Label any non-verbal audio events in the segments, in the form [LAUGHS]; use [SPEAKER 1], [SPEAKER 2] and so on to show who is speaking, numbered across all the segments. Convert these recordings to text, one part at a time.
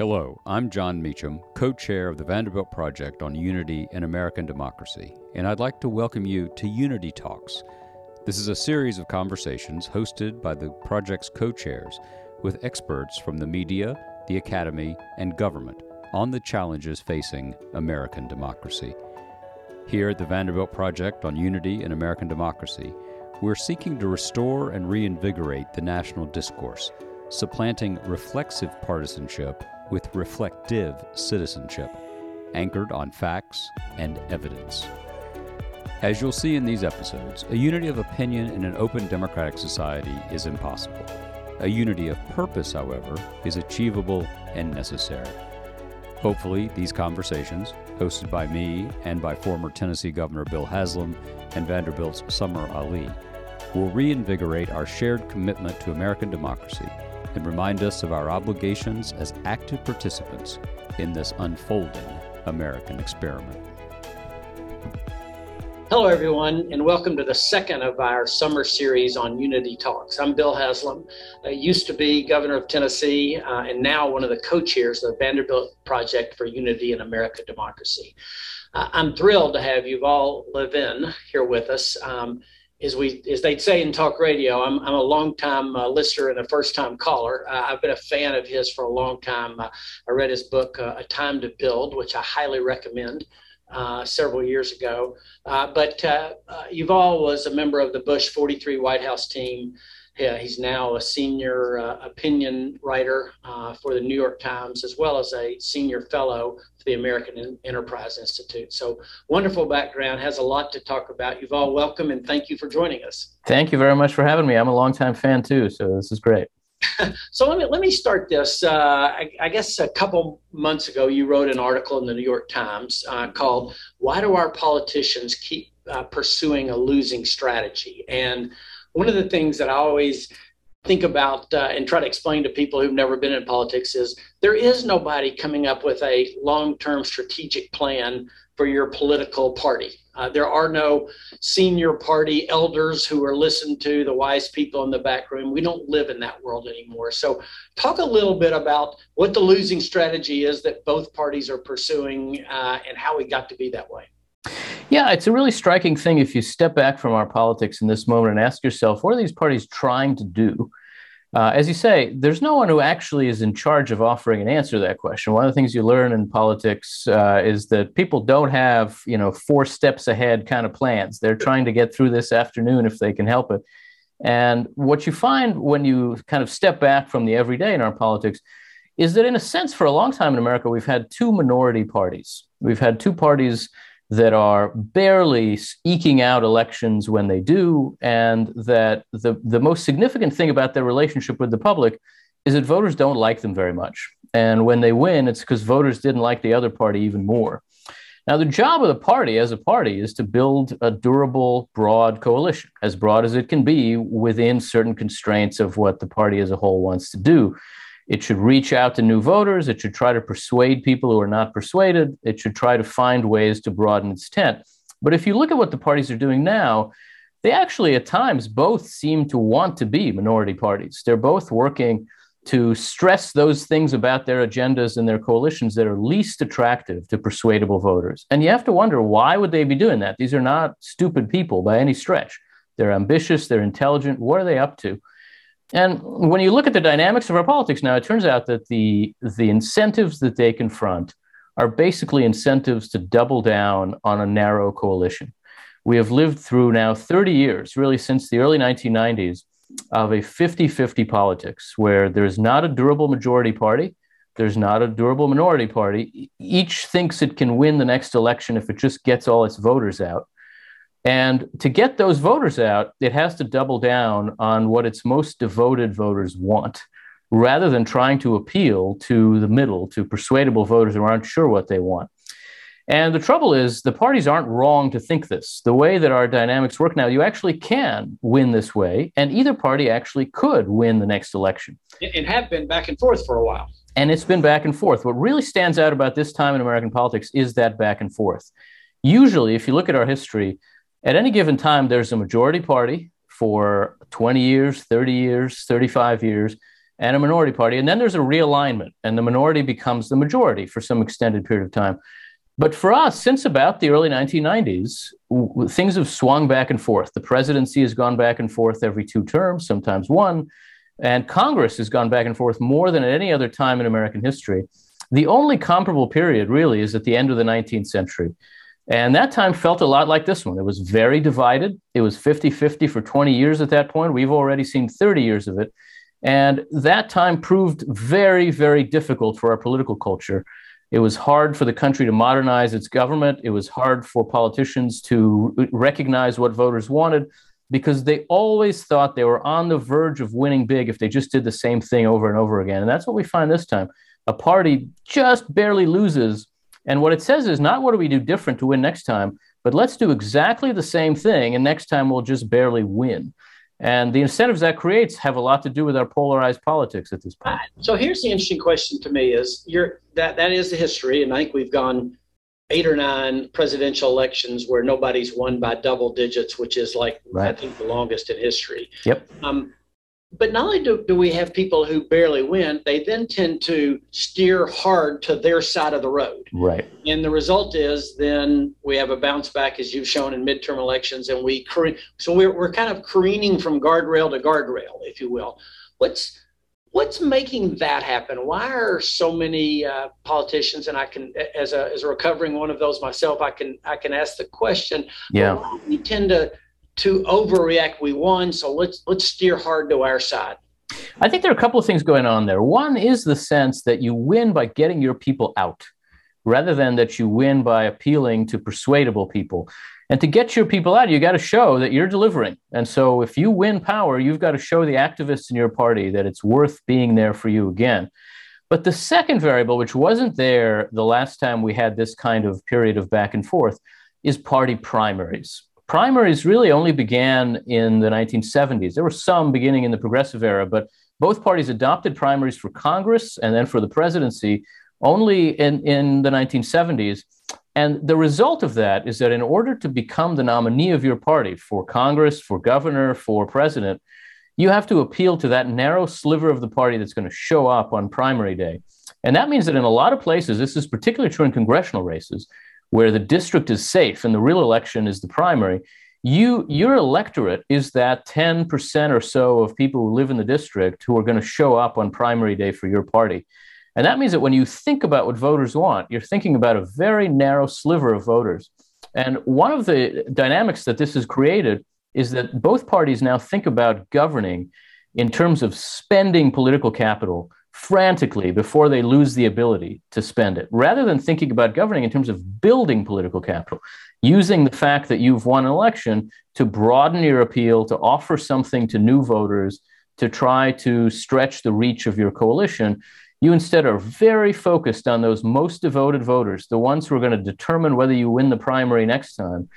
[SPEAKER 1] Hello, I'm Jon Meacham, co chair of the Vanderbilt Project on Unity and American Democracy, and I'd like to welcome you to Unity Talks. This is a series of conversations hosted by the project's co chairs with experts from the media, the academy, and government on the challenges facing American democracy. Here at the Vanderbilt Project on Unity and American Democracy, we're seeking to restore and reinvigorate the national discourse, supplanting reflexive partisanship with reflective citizenship, anchored on facts and evidence. As you'll see in these episodes, a unity of opinion in an open democratic society is impossible. A unity of purpose, however, is achievable and necessary. Hopefully, these conversations, hosted by me and by former Tennessee Governor Bill Haslam and Vanderbilt's Samar Ali, will reinvigorate our shared commitment to American democracy and remind us of our obligations as active participants in this unfolding American experiment.
[SPEAKER 2] Hello, everyone, and welcome to the second of our summer series on Unity Talks. I'm Bill Haslam. I used to be governor of Tennessee uh, and now one of the co chairs of the Vanderbilt Project for Unity and American Democracy. Uh, I'm thrilled to have Yuval Levin here with us. Um, as we as they'd say in talk radio, I'm I'm a long time uh, listener and a first time caller. Uh, I've been a fan of his for a long time. Uh, I read his book uh, A Time to Build, which I highly recommend. Uh, several years ago, uh, but Yuval was a member of the Bush 43 White House team. Yeah, he's now a senior opinion writer for the New York Times, as well as a senior fellow for the American Enterprise Institute. So wonderful background, has a lot to talk about. Yuval welcome and thank you for joining us.
[SPEAKER 3] Thank you very much for having me. I'm a longtime fan too, so this is great. [LAUGHS]
[SPEAKER 2] so let me let me start this. Uh, I, I, guess a couple months ago, you wrote an article in the New York Times uh, called "Why Do Our Politicians Keep uh, Pursuing a Losing Strategy?" And one of the things that I always think about uh, and try to explain to people who've never been in politics is there is nobody coming up with a long-term strategic plan for your political party. Uh, there are no senior party elders who are listened to, the wise people in the back room. We don't live in that world anymore. So, talk a little bit about what the losing strategy is that both parties are pursuing uh, and how we got to be that way.
[SPEAKER 3] Yeah, it's a really striking thing if you step back from our politics in this moment and ask yourself, what are these parties trying to do? Uh, as you say, there's no one who actually is in charge of offering an answer to that question. One of the things you learn in politics uh, is that people don't have, you know, four steps ahead kind of plans. They're trying to get through this afternoon if they can help it. And what you find when you kind of step back from the everyday in our politics is that, in a sense, for a long time in America, we've had two minority parties. We've had two parties that are barely eking out elections when they do, and that the, the most significant thing about their relationship with the public is that voters don't like them very much. And when they win, it's because voters didn't like the other party even more. Now, the job of the party as a party is to build a durable, broad coalition, as broad as it can be within certain constraints of what the party as a whole wants to do. It should reach out to new voters. It should try to persuade people who are not persuaded. It should try to find ways to broaden its tent. But if you look at what the parties are doing now, they actually at times both seem to want to be minority parties. They're both working to stress those things about their agendas and their coalitions that are least attractive to persuadable voters. And you have to wonder why would they be doing that? These are not stupid people by any stretch. They're ambitious, they're intelligent. What are they up to? And when you look at the dynamics of our politics now, it turns out that the, the incentives that they confront are basically incentives to double down on a narrow coalition. We have lived through now 30 years, really since the early 1990s, of a 50 50 politics where there's not a durable majority party, there's not a durable minority party. Each thinks it can win the next election if it just gets all its voters out. And to get those voters out, it has to double down on what its most devoted voters want, rather than trying to appeal to the middle, to persuadable voters who aren't sure what they want. And the trouble is, the parties aren't wrong to think this. The way that our dynamics work now, you actually can win this way, and either party actually could win the next election.
[SPEAKER 2] And have been back and forth for a while.
[SPEAKER 3] And it's been back and forth. What really stands out about this time in American politics is that back and forth. Usually, if you look at our history, at any given time, there's a majority party for 20 years, 30 years, 35 years, and a minority party. And then there's a realignment, and the minority becomes the majority for some extended period of time. But for us, since about the early 1990s, w- things have swung back and forth. The presidency has gone back and forth every two terms, sometimes one, and Congress has gone back and forth more than at any other time in American history. The only comparable period, really, is at the end of the 19th century. And that time felt a lot like this one. It was very divided. It was 50 50 for 20 years at that point. We've already seen 30 years of it. And that time proved very, very difficult for our political culture. It was hard for the country to modernize its government. It was hard for politicians to recognize what voters wanted because they always thought they were on the verge of winning big if they just did the same thing over and over again. And that's what we find this time. A party just barely loses. And what it says is not what do we do different to win next time, but let's do exactly the same thing. And next time we'll just barely win. And the incentives that creates have a lot to do with our polarized politics at this point.
[SPEAKER 2] So here's the interesting question to me is you're that that is the history, and I think we've gone eight or nine presidential elections where nobody's won by double digits, which is like right. I think the longest in history.
[SPEAKER 3] Yep. Um,
[SPEAKER 2] but not only do, do we have people who barely win, they then tend to steer hard to their side of the road.
[SPEAKER 3] Right.
[SPEAKER 2] And the result is then we have a bounce back, as you've shown in midterm elections, and we so we're we're kind of careening from guardrail to guardrail, if you will. What's what's making that happen? Why are so many uh, politicians, and I can, as a as a recovering one of those myself, I can I can ask the question.
[SPEAKER 3] Yeah.
[SPEAKER 2] We tend to to overreact. We won, so let's let's steer hard to our side.
[SPEAKER 3] I think there are a couple of things going on there. One is the sense that you win by getting your people out, rather than that you win by appealing to persuadable people. And to get your people out, you got to show that you're delivering. And so if you win power, you've got to show the activists in your party that it's worth being there for you again. But the second variable, which wasn't there the last time we had this kind of period of back and forth, is party primaries primaries really only began in the 1970s. There were some beginning in the progressive era, but both parties adopted primaries for Congress and then for the presidency only in, in the 1970s. And the result of that is that in order to become the nominee of your party for Congress, for governor, for president, you have to appeal to that narrow sliver of the party that's going to show up on primary day. And that means that in a lot of places, this is particularly true in congressional races, where the district is safe and the real election is the primary, you your electorate is that 10% or so of people who live in the district who are going to show up on primary day for your party. And that means that when you think about what voters want, you're thinking about a very narrow sliver of voters. And one of the dynamics that this has created is that both parties now think about governing in terms of spending political capital frantically before they lose the ability to spend it, rather than thinking about governing in terms of building political capital, using the fact that you've won an election to broaden your appeal, to offer something to new voters, to try to stretch the reach of your coalition. You instead are very focused on those most devoted voters, the ones who are going to determine whether you win the primary next time.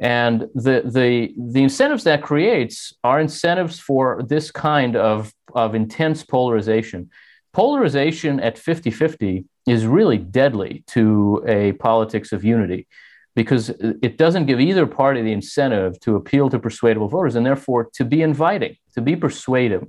[SPEAKER 3] And the, the, the incentives that creates are incentives for this kind of, of intense polarization polarization at 50 50 is really deadly to a politics of unity because it doesn't give either party the incentive to appeal to persuadable voters and therefore to be inviting, to be persuasive.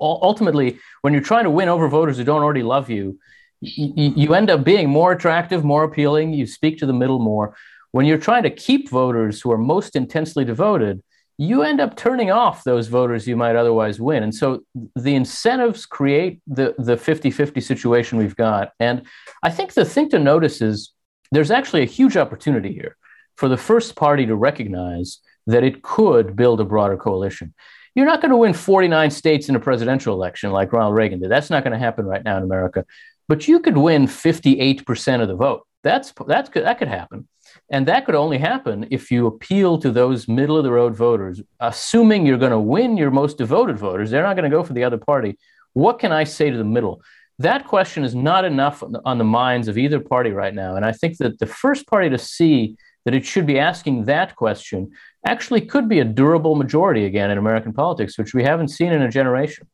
[SPEAKER 3] Ultimately, when you're trying to win over voters who don't already love you, you end up being more attractive, more appealing, you speak to the middle more. When you're trying to keep voters who are most intensely devoted, you end up turning off those voters you might otherwise win. And so the incentives create the, the 50 50 situation we've got. And I think the thing to notice is there's actually a huge opportunity here for the first party to recognize that it could build a broader coalition. You're not going to win 49 states in a presidential election like Ronald Reagan did. That's not going to happen right now in America. But you could win 58% of the vote. That's, that's, that could happen. And that could only happen if you appeal to those middle of the road voters, assuming you're going to win your most devoted voters. They're not going to go for the other party. What can I say to the middle? That question is not enough on the minds of either party right now. And I think that the first party to see that it should be asking that question actually could be a durable majority again in American politics, which we haven't seen in a generation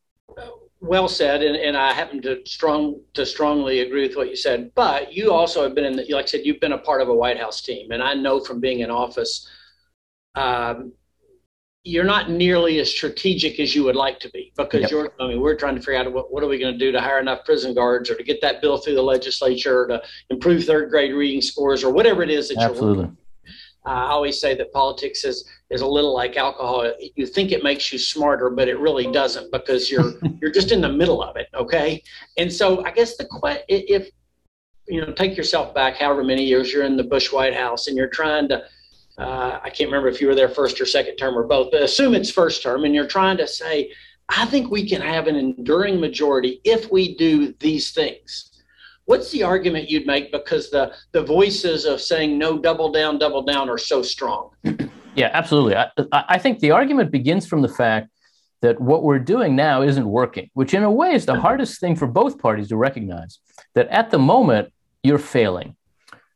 [SPEAKER 2] well said, and, and I happen to strong to strongly agree with what you said. But you also have been in, the, like I said, you've been a part of a White House team, and I know from being in office, um, you're not nearly as strategic as you would like to be because yep. you're i mean we're trying to figure out what, what are we going to do to hire enough prison guards or to get that bill through the legislature or to improve third grade reading scores or whatever it is that
[SPEAKER 3] Absolutely.
[SPEAKER 2] you're uh, I always say that politics is is a little like alcohol. You think it makes you smarter, but it really doesn't because you're [LAUGHS] you're just in the middle of it. Okay, and so I guess the question if you know take yourself back however many years you're in the Bush White House and you're trying to uh, I can't remember if you were there first or second term or both, but assume it's first term, and you're trying to say, I think we can have an enduring majority if we do these things. What's the argument you'd make because the the voices of saying no, double down, double down are so strong?
[SPEAKER 3] Yeah, absolutely. I, I think the argument begins from the fact that what we're doing now isn't working, which in a way is the hardest thing for both parties to recognize. That at the moment you're failing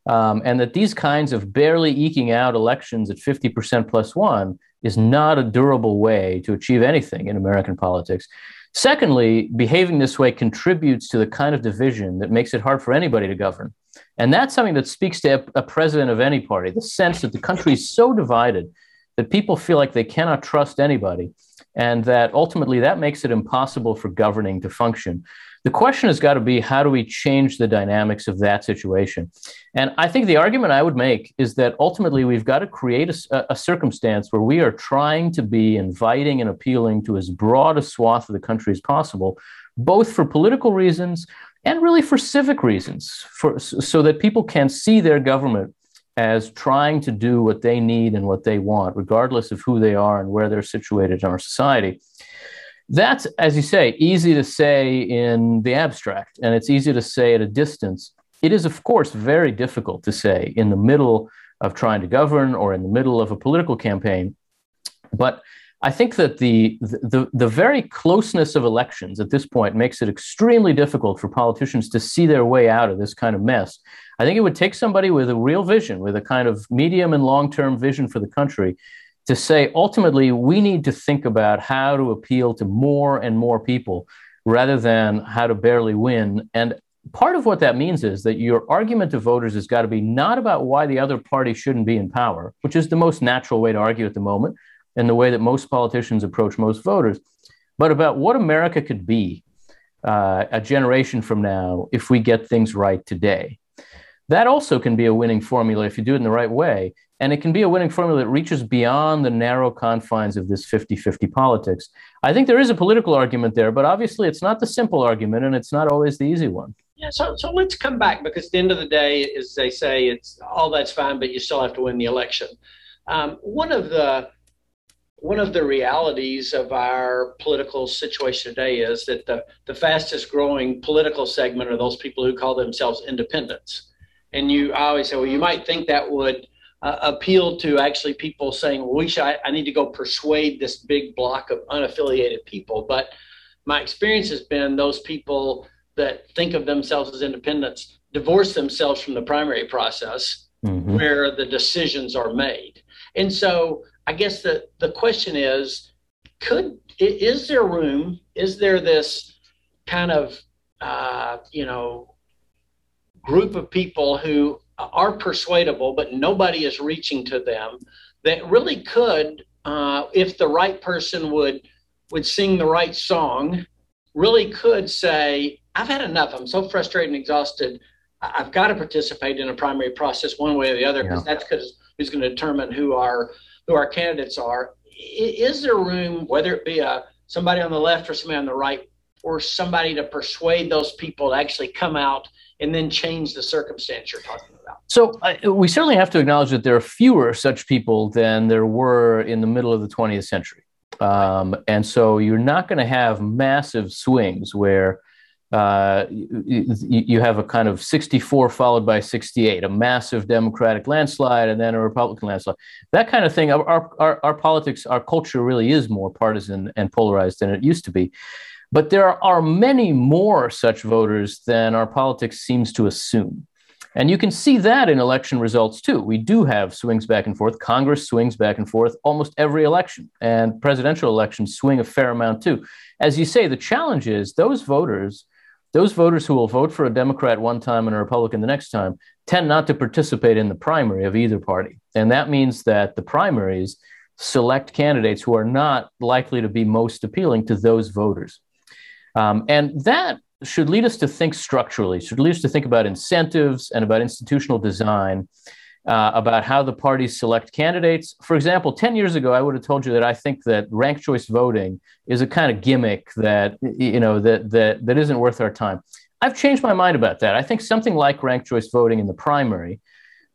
[SPEAKER 3] um, and that these kinds of barely eking out elections at 50% plus one is not a durable way to achieve anything in American politics. Secondly, behaving this way contributes to the kind of division that makes it hard for anybody to govern. And that's something that speaks to a, president of any party the sense that the country is so divided that people feel like they cannot trust anybody, and that ultimately that makes it impossible for governing to function. The question has got to be how do we change the dynamics of that situation? And I think the argument I would make is that ultimately we've got to create a, a, circumstance where we are trying to be inviting and appealing to as broad a swath of the country as possible, both for political reasons and really for civic reasons, for, so that people can see their government as trying to do what they need and what they want, regardless of who they are and where they're situated in our society. That's, as you say, easy to say in the abstract, and it's easy to say at a distance. It is, of course, very difficult to say in the middle of trying to govern or in the middle of a political campaign. But I think that the, the, the very closeness of elections at this point makes it extremely difficult for politicians to see their way out of this kind of mess. I think it would take somebody with a real vision, with a kind of medium and long term vision for the country, to say ultimately we need to think about how to appeal to more and more people rather than how to barely win. And part of what that means is that your argument to voters has got to be not about why the other party shouldn't be in power, which is the most natural way to argue at the moment and the way that most politicians approach most voters, but about what America could be uh, a generation from now if we get things right today. That also can be a winning formula if you do it in the right way. And it can be a winning formula that reaches beyond the narrow confines of this 50 50 politics. I think there is a political argument there, but obviously it's not the simple argument and it's not always the easy one.
[SPEAKER 2] Yeah, so, so let's come back because at the end of the day, as they say, it's all that's fine, but you still have to win the election. Um, one of the one of the realities of our political situation today is that the, the fastest growing political segment are those people who call themselves independents. And you I always say, well, you might think that would uh, appeal to actually people saying, well, we should, I, I need to go persuade this big block of unaffiliated people. But my experience has been those people that think of themselves as independents divorce themselves from the primary process mm-hmm. where the decisions are made. And so I guess the, the question is, could is there room? Is there this kind of uh, you know group of people who are persuadable, but nobody is reaching to them, that really could, uh, if the right person would would sing the right song, really could say, "I've had enough. I'm so frustrated and exhausted. I've got to participate in a primary process one way or the other because yeah. that's because who's going to determine who our who our candidates are. Is there room, whether it be a somebody on the left or somebody on the right, or somebody to persuade those people to actually come out and then change the circumstance you're talking about.
[SPEAKER 3] So we certainly have to acknowledge that there are fewer such people than there were in the middle of the 20th century. Um, and so you're not going to have massive swings where uh, you, you, have a kind of 64 followed by 68, a massive Democratic landslide, and then a Republican landslide. That kind of thing. Our, our, our politics, our culture really is more partisan and polarized than it used to be. But there are many more such voters than our politics seems to assume. And you can see that in election results too. We do have swings back and forth. Congress swings back and forth almost every election, and presidential elections swing a fair amount too. As you say, the challenge is those voters, those voters who will vote for a Democrat one time and a Republican the next time, tend not to participate in the primary of either party. And that means that the primaries select candidates who are not likely to be most appealing to those voters. Um, and that should lead us to think structurally, should lead us to think about incentives and about institutional design, uh, about how the parties select candidates. For example, 10 years ago, I would have told you that I think that ranked choice voting is a kind of gimmick that, you know, that, that, that isn't worth our time. I've changed my mind about that. I think something like ranked choice voting in the primary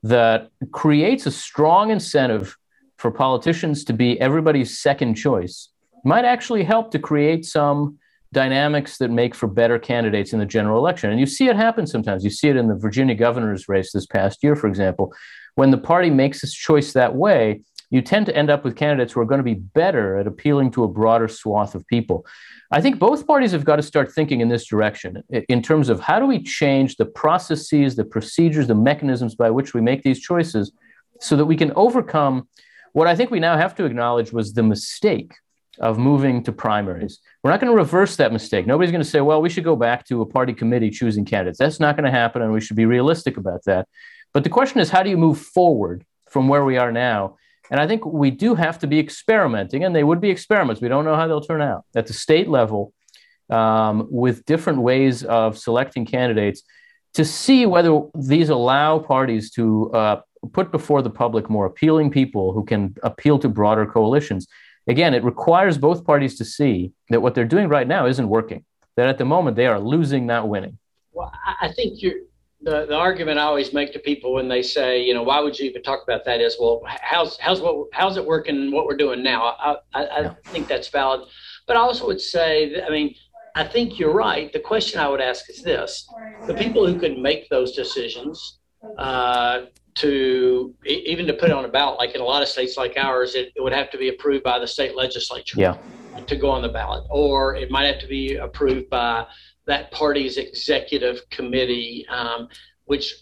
[SPEAKER 3] that creates a strong incentive for politicians to be everybody's second choice might actually help to create some dynamics that make for better candidates in the general election. And you see it happen sometimes. You see it in the Virginia governor's race this past year, for example. When the party makes its choice that way, you tend to end up with candidates who are going to be better at appealing to a broader swath of people. I think both parties have got to start thinking in this direction in terms of how do we change the processes, the procedures, the mechanisms by which we make these choices so that we can overcome what I think we now have to acknowledge was the mistake of moving to primaries. We're not going to reverse that mistake. Nobody's going to say, well, we should go back to a party committee choosing candidates. That's not going to happen, and we should be realistic about that. But the question is, how do you move forward from where we are now? And I think we do have to be experimenting, and they would be experiments. We don't know how they'll turn out at the state level um, with different ways of selecting candidates to see whether these allow parties to uh, put before the public more appealing people who can appeal to broader coalitions again, it requires both parties to see that what they're doing right now isn't working, that at the moment they are losing, not winning.
[SPEAKER 2] Well, I think you're. The, the argument I always make to people when they say, you know, why would you even talk about that is, well, how's how's what how's it working? What we're doing now? I I, I yeah. think that's valid, but I also would say, that, I mean, I think you're right. The question I would ask is this: the people who can make those decisions, uh, to even to put it on a ballot, like in a lot of states like ours, it, it would have to be approved by the state legislature
[SPEAKER 3] yeah.
[SPEAKER 2] to go on the ballot, or it might have to be approved by that party's executive committee, um, which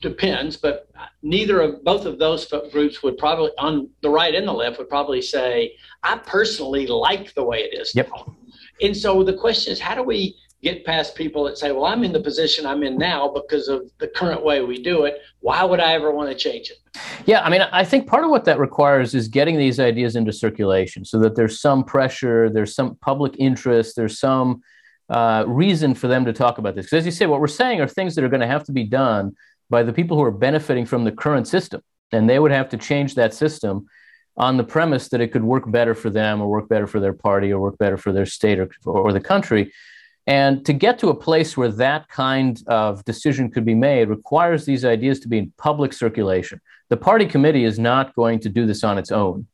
[SPEAKER 2] depends. But neither of both of those groups would probably, on the right and the left, would probably say, "I personally like the way it is."
[SPEAKER 3] Yep.
[SPEAKER 2] Now. And so the question is, how do we get past people that say, well, I'm in the position I'm in now because of the current way we do it. Why would I ever want to change it?
[SPEAKER 3] Yeah, I mean, I think part of what that requires is getting these ideas into circulation so that there's some pressure, there's some public interest, there's some uh, reason for them to talk about this. Because as you say, what we're saying are things that are going to have to be done by the people who are benefiting from the current system. And they would have to change that system on the premise that it could work better for them or work better for their party or work better for their state or, or the country. And to get to a place where that kind of decision could be made requires these ideas to be in public circulation. The party committee is not going to do this on its own.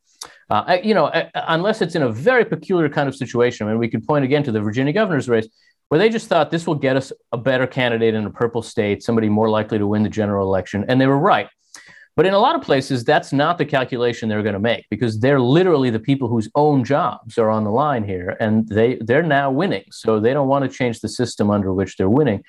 [SPEAKER 3] Uh, you know, unless it's in a very peculiar kind of situation. I mean, we could point again to the Virginia governor's race, where they just thought this will get us a better candidate in a purple state, somebody more likely to win the general election. And they were right. But in a lot of places, that's not the calculation they're going to make because they're literally the people whose own jobs are on the line here, and they they're now winning. So they don't want to change the system under which they're winning.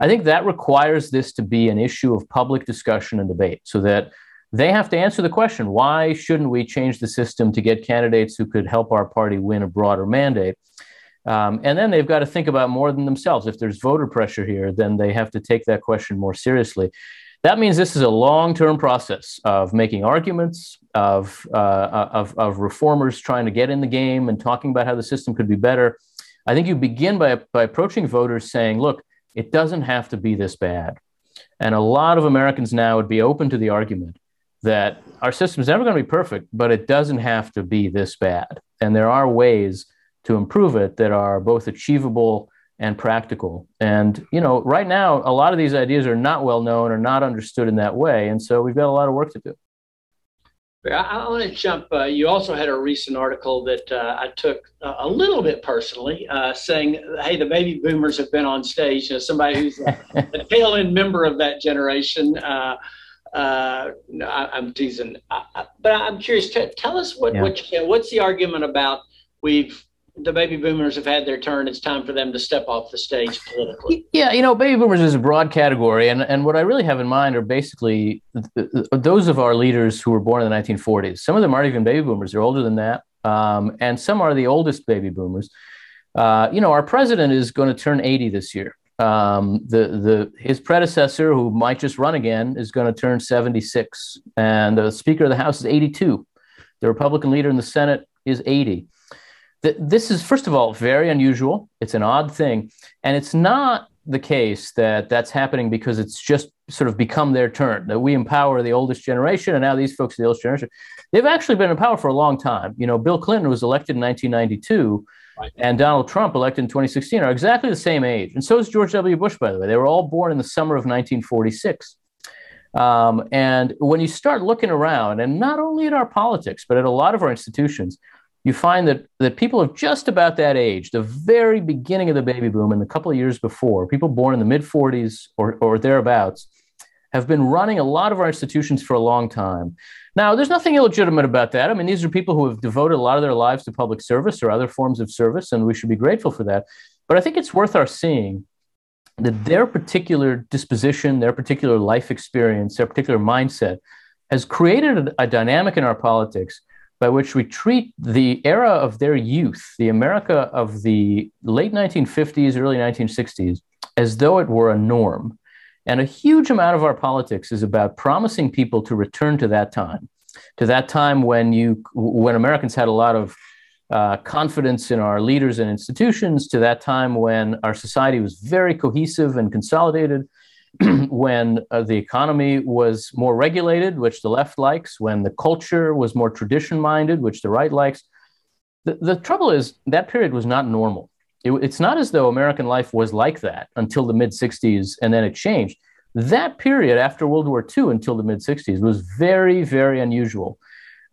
[SPEAKER 3] I think that requires this to be an issue of public discussion and debate, so that they have to answer the question: Why shouldn't we change the system to get candidates who could help our party win a broader mandate? Um, and then they've got to think about more than themselves. If there's voter pressure here, then they have to take that question more seriously. That means this is a long term process of making arguments, of, uh, of, of reformers trying to get in the game and talking about how the system could be better. I think you begin by, by approaching voters saying, look, it doesn't have to be this bad. And a lot of Americans now would be open to the argument that our system is never going to be perfect, but it doesn't have to be this bad. And there are ways to improve it that are both achievable and practical. And you know, right now, a lot of these ideas are not well known or not understood in that way, and so we've got a lot of work to do.
[SPEAKER 2] I, want to jump. Uh, you also had a recent article that uh, I took uh, a little bit personally, uh, saying, "Hey, the baby boomers have been on stage." You know, somebody who's a, [LAUGHS] a tail end member of that generation. Uh, uh, no, I, am teasing, I, but I'm curious. T- tell us what, yeah. what you what's the argument about? We've the baby boomers have had their turn. It's time for them to step off the stage politically.
[SPEAKER 3] Yeah, you know, baby boomers is a broad category, and and what I really have in mind are basically those of our leaders who were born in the 1940s. Some of them aren't even baby boomers; they're older than that, um, and some are the oldest baby boomers. Uh, you know, our president is going to turn 80 this year. Um, the the his predecessor, who might just run again, is going to turn 76, and the Speaker of the House is 82. The Republican leader in the Senate is 80. This is, first of all, very unusual. It's an odd thing. And it's not the case that that's happening because it's just sort of become their turn, that we empower the oldest generation, and now these folks are the oldest generation. They've actually been in power for a long time. You know, Bill Clinton was elected in 1992, right. and Donald Trump, elected in 2016, are exactly the same age. And so is George W. Bush, by the way. They were all born in the summer of 1946. Um, and when you start looking around, and not only at our politics, but at a lot of our institutions, you find that, that people of just about that age, the very beginning of the baby boom and a couple of years before, people born in the mid 40s or, or thereabouts, have been running a lot of our institutions for a long time. Now, there's nothing illegitimate about that. I mean, these are people who have devoted a lot of their lives to public service or other forms of service, and we should be grateful for that. But I think it's worth our seeing that their particular disposition, their particular life experience, their particular mindset has created a, a dynamic in our politics by which we treat the era of their youth, the America of the late 1950s, early 1960s, as though it were a norm. And a huge amount of our politics is about promising people to return to that time, to that time when you when Americans had a lot of uh, confidence in our leaders and institutions, to that time when our society was very cohesive and consolidated, [CLEARS THROAT] when uh, the economy was more regulated, which the left likes, when the culture was more tradition minded, which the right likes. The, the trouble is, that period was not normal. It, it's not as though American life was like that until the mid 60s and then it changed. That period after World War II until the mid 60s was very, very unusual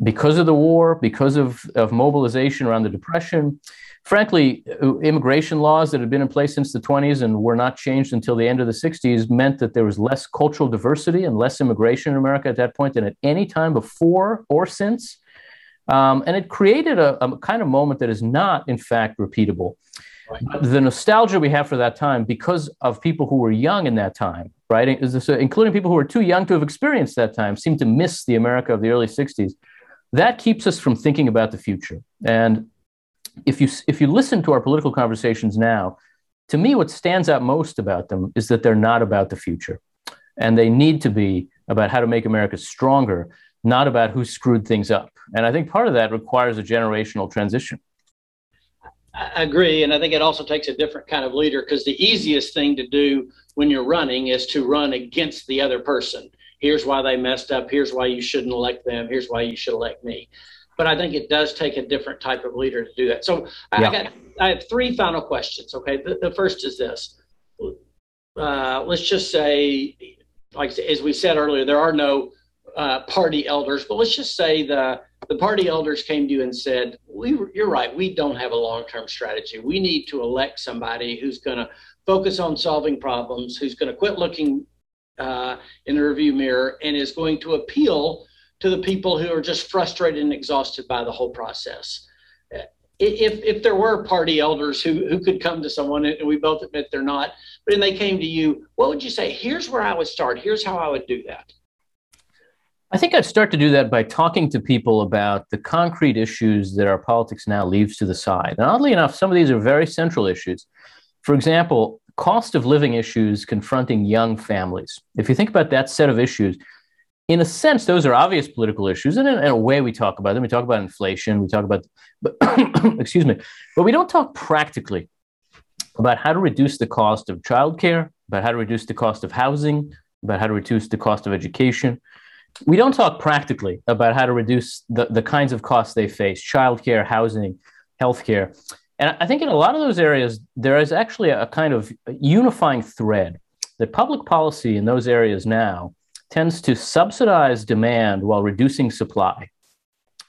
[SPEAKER 3] because of the war, because of, of mobilization around the Depression, frankly, uh, immigration laws that had been in place since the 20s and were not changed until the end of the 60s meant that there was less cultural diversity and less immigration in America at that point than at any time before or since. Um, and it created a, a, kind of moment that is not, in fact, repeatable. Right. The nostalgia we have for that time, because of people who were young in that time, right, including people who were too young to have experienced that time, seem to miss the America of the early 60s. That keeps us from thinking about the future. And if you if you listen to our political conversations now, to me, what stands out most about them is that they're not about the future, and they need to be about how to make America stronger, not about who screwed things up. And I think part of that requires a generational transition.
[SPEAKER 2] I agree, and I think it also takes a different kind of leader because the easiest thing to do when you're running is to run against the other person. Here's why they messed up. Here's why you shouldn't elect them. Here's why you should elect me but I think it does take a different type of leader to do that. So yeah. I got I have three final questions. Okay, the, the first is this: uh, let's just say, like as we said earlier, there are no uh, party elders, but let's just say the the party elders came to you and said, "We, you're right. We don't have a long term strategy. We need to elect somebody who's going to focus on solving problems, who's going to quit looking uh, in the review mirror, and is going to appeal." To the people who are just frustrated and exhausted by the whole process. If, if there were party elders who, who could come to someone, and we both admit they're not, but then they came to you, what would you say? Here's where I would start. Here's how I would do that.
[SPEAKER 3] I think I'd start to do that by talking to people about the concrete issues that our politics now leaves to the side. And oddly enough, some of these are very central issues. For example, cost of living issues confronting young families. If you think about that set of issues, in a sense, those are obvious political issues, and in, in, a way, we talk about them. We talk about inflation. We talk about, but, [COUGHS] excuse me, but we don't talk practically about how to reduce the cost of childcare, about how to reduce the cost of housing, about how to reduce the cost of education. We don't talk practically about how to reduce the, the kinds of costs they face: childcare, housing, healthcare. And I think in a lot of those areas, there is actually a kind of unifying thread that public policy in those areas now tends to subsidize demand while reducing supply.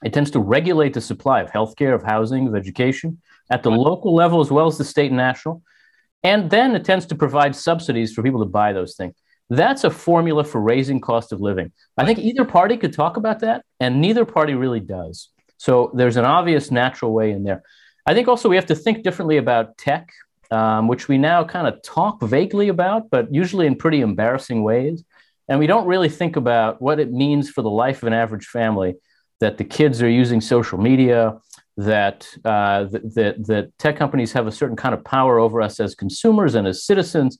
[SPEAKER 3] It tends to regulate the supply of healthcare, of housing, of education at the local level as well as the state and national. And then it tends to provide subsidies for people to buy those things. That's a formula for raising cost of living. I think either party could talk about that, and neither party really does. So there's an obvious natural way in there. I think also we have to think differently about tech, um, which we now kind of talk vaguely about, but usually in pretty embarrassing ways. And we don't really think about what it means for the life of an average family that the kids are using social media, that, uh, that, that, that tech companies have a certain kind of power over us as consumers and as citizens.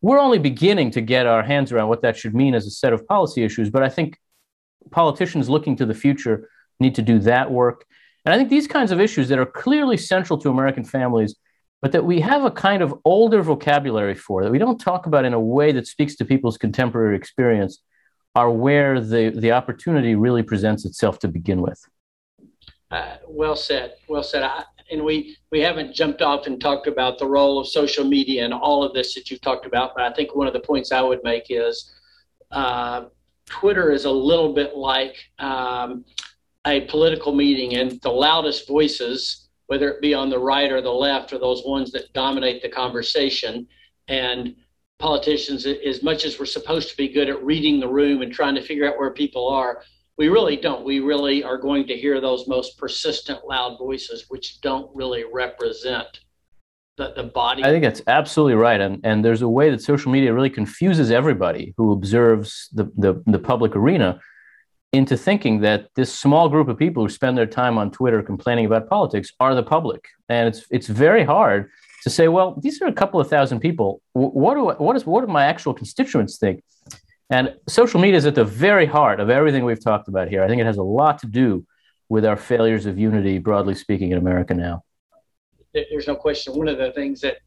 [SPEAKER 3] We're only beginning to get our hands around what that should mean as a set of policy issues. But I think politicians looking to the future need to do that work. And I think these kinds of issues that are clearly central to American families, but that we have a kind of older vocabulary for, that we don't talk about in a way that speaks to people's contemporary experience, are where the, the opportunity really presents itself to begin with.
[SPEAKER 2] Uh, well said. Well said. I, and we we haven't jumped off and talked about the role of social media and all of this that you've talked about. But I think one of the points I would make is uh, Twitter is a little bit like um, a political meeting, and the loudest voices, whether it be on the right or the left, are those ones that dominate the conversation. And politicians, as much as we're supposed to be good at reading the room and trying to figure out where people are, we really don't. We really are going to hear those most persistent, loud voices, which don't really represent the, the body.
[SPEAKER 3] I think that's absolutely right. And, and there's a way that social media really confuses everybody who observes the, the, the public arena into thinking that this small group of people who spend their time on Twitter complaining about politics are the public. And it's, it's very hard to say, well, these are a couple of thousand people. What do, I, what, is, what do my actual constituents think? And social media is at the very heart of everything we've talked about here. I think it has a lot to do with our failures of unity, broadly speaking, in America now.
[SPEAKER 2] There's no question. One of the things that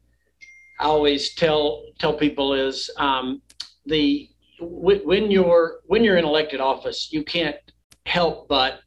[SPEAKER 2] I always tell tell people is um, the when you're when you're in elected office, you can't help but.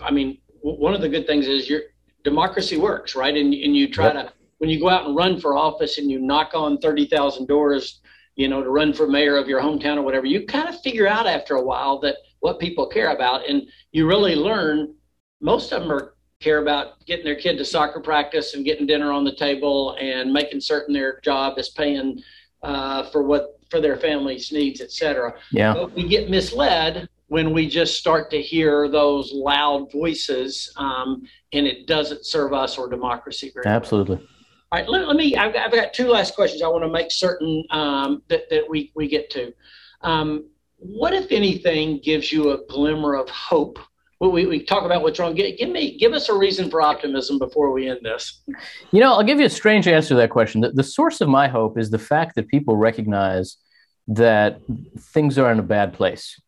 [SPEAKER 2] I mean, one of the good things is your democracy works, right? And and you try yep. to when you go out and run for office and you knock on thirty thousand doors you know, to run for mayor of your hometown or whatever, you kind of figure out after a while that what people care about, and you really learn. Most of them are care about getting their kid to soccer practice and getting dinner on the table and making certain their job is paying uh, for what for their family's needs, et cetera.
[SPEAKER 3] Yeah.
[SPEAKER 2] But we get misled when we just start to hear those loud voices, um, and it doesn't serve us or democracy very
[SPEAKER 3] Absolutely.
[SPEAKER 2] Well. All right, let, let me, I've, I've, got two last questions I want to make certain um, that, that we, we get to. Um, what, if anything, gives you a glimmer of hope? we, we talk about what's wrong. Give, give, me, give us a reason for optimism before we end this.
[SPEAKER 3] You know, I'll give you a strange answer to that question. The, the source of my hope is the fact that people recognize that things are in a bad place.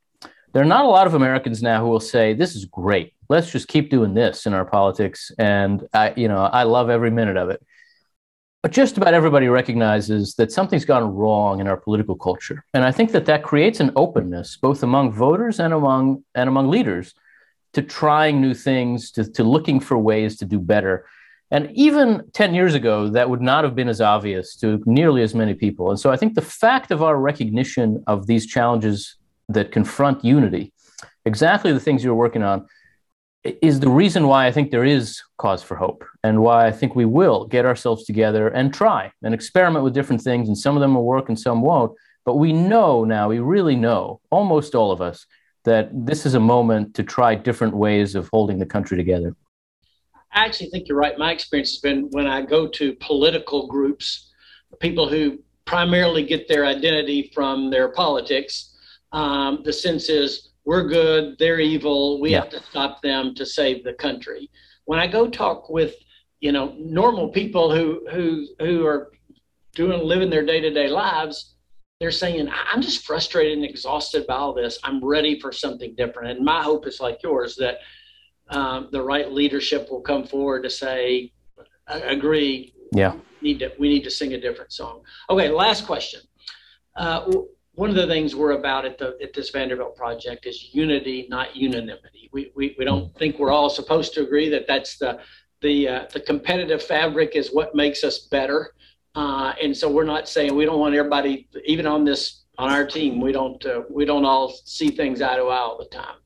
[SPEAKER 3] There are not a lot of Americans now who will say, "This is great. Let's just keep doing this in our politics," and I, you know, I love every minute of it. But just about everybody recognizes that something's gone wrong in our political culture. And I think that that creates an openness, both among voters and among, and among leaders, to trying new things, to, to looking for ways to do better. And even 10 years ago, that would not have been as obvious to nearly as many people. And so I think the fact of our recognition of these challenges that confront unity, exactly the things you're working on, is the reason why I think there is cause for hope and why I think we will get ourselves together and try and experiment with different things. And some of them will work and some won't. But we know now, we really know, almost all of us, that this is a moment to try different ways of holding the country together.
[SPEAKER 2] I actually think you're right. My experience has been when I go to political groups, people who primarily get their identity from their politics, um, the sense is we're good, they're evil, we yeah. have to stop them to save the country. When I go talk with, you know, normal people who who who are doing living their day-to-day lives, they're saying, I'm just frustrated and exhausted by all this. I'm ready for something different. And my hope is like yours that um, the right leadership will come forward to say, agree.
[SPEAKER 3] Yeah.
[SPEAKER 2] We need to, we need to sing a different song. Okay. Last question. Uh, one of the things we're about at the at this Vanderbilt project is unity, not unanimity. We we, we don't think we're all supposed to agree that that's the the uh, the competitive fabric is what makes us better, uh, and so we're not saying we don't want everybody even on this on our team we don't uh, we don't all see things eye to eye all the time.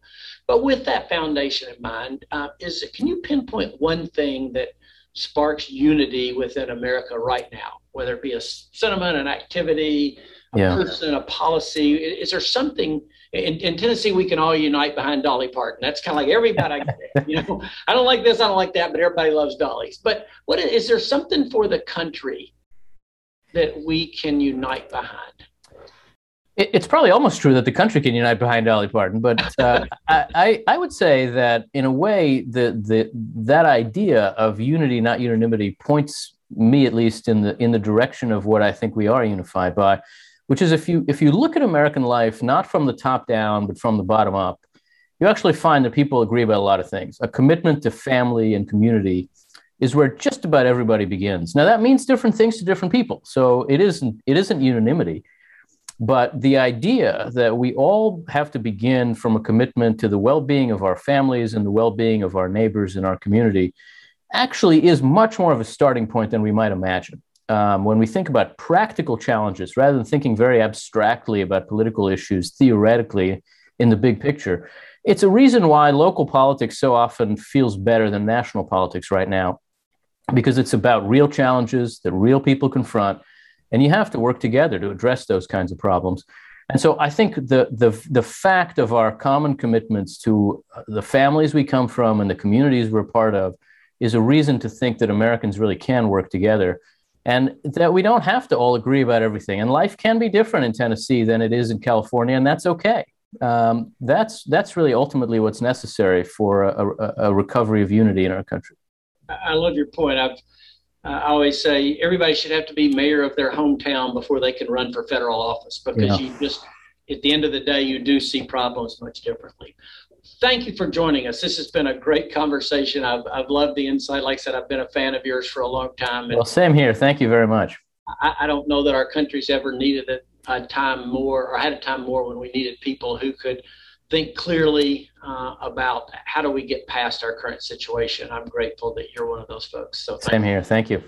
[SPEAKER 2] But with that foundation in mind, uh, is can you pinpoint one thing that sparks unity within America right now, whether it be a sentiment, an activity? a yeah. person, a policy? Is there something in, in, Tennessee we can all unite behind Dolly Parton? That's kind of like everybody. you know, I don't like this, I don't like that, but everybody loves Dolly's. But what is there something for the country that we can unite behind?
[SPEAKER 3] It's probably almost true that the country can unite behind Dolly Parton, but uh, [LAUGHS] I, I would say that in a way the, the that idea of unity, not unanimity, points me at least in the in the direction of what I think we are unified by which is if you if you look at American life not from the top down but from the bottom up, you actually find that people agree about a lot of things. A commitment to family and community is where just about everybody begins. Now that means different things to different people. So it isn't it isn't unanimity. But the idea that we all have to begin from a commitment to the well-being of our families and the well-being of our neighbors in our community actually is much more of a starting point than we might imagine. Um, when we think about practical challenges, rather than thinking very abstractly about political issues theoretically in the big picture, it's a reason why local politics so often feels better than national politics right now because it's about real challenges that real people confront and you have to work together to address those kinds of problems. And so i think the the the fact of our common commitments to the families we come from and the communities we're part of is a reason to think that americans really can work together and that we don't have to all agree about everything. And life can be different in tennessee than it is in california and that's okay. Um, that's that's really ultimately what's necessary for a, a, a recovery of unity in our country.
[SPEAKER 2] I love your point. I've I always say everybody should have to be mayor of their hometown before they can run for federal office because yeah. you just at the end of the day you do see problems much differently. Thank you for joining us. This has been a great conversation. I've I've loved the insight. Like I said, I've been a fan of yours for a long time.
[SPEAKER 3] well, same here. Thank you very much.
[SPEAKER 2] I, I don't know that our country's ever needed a, a time more or had a time more when we needed people who could think clearly uh, about how do we get past our current situation. I'm grateful that you're one of those folks. So
[SPEAKER 3] same here. Thank you.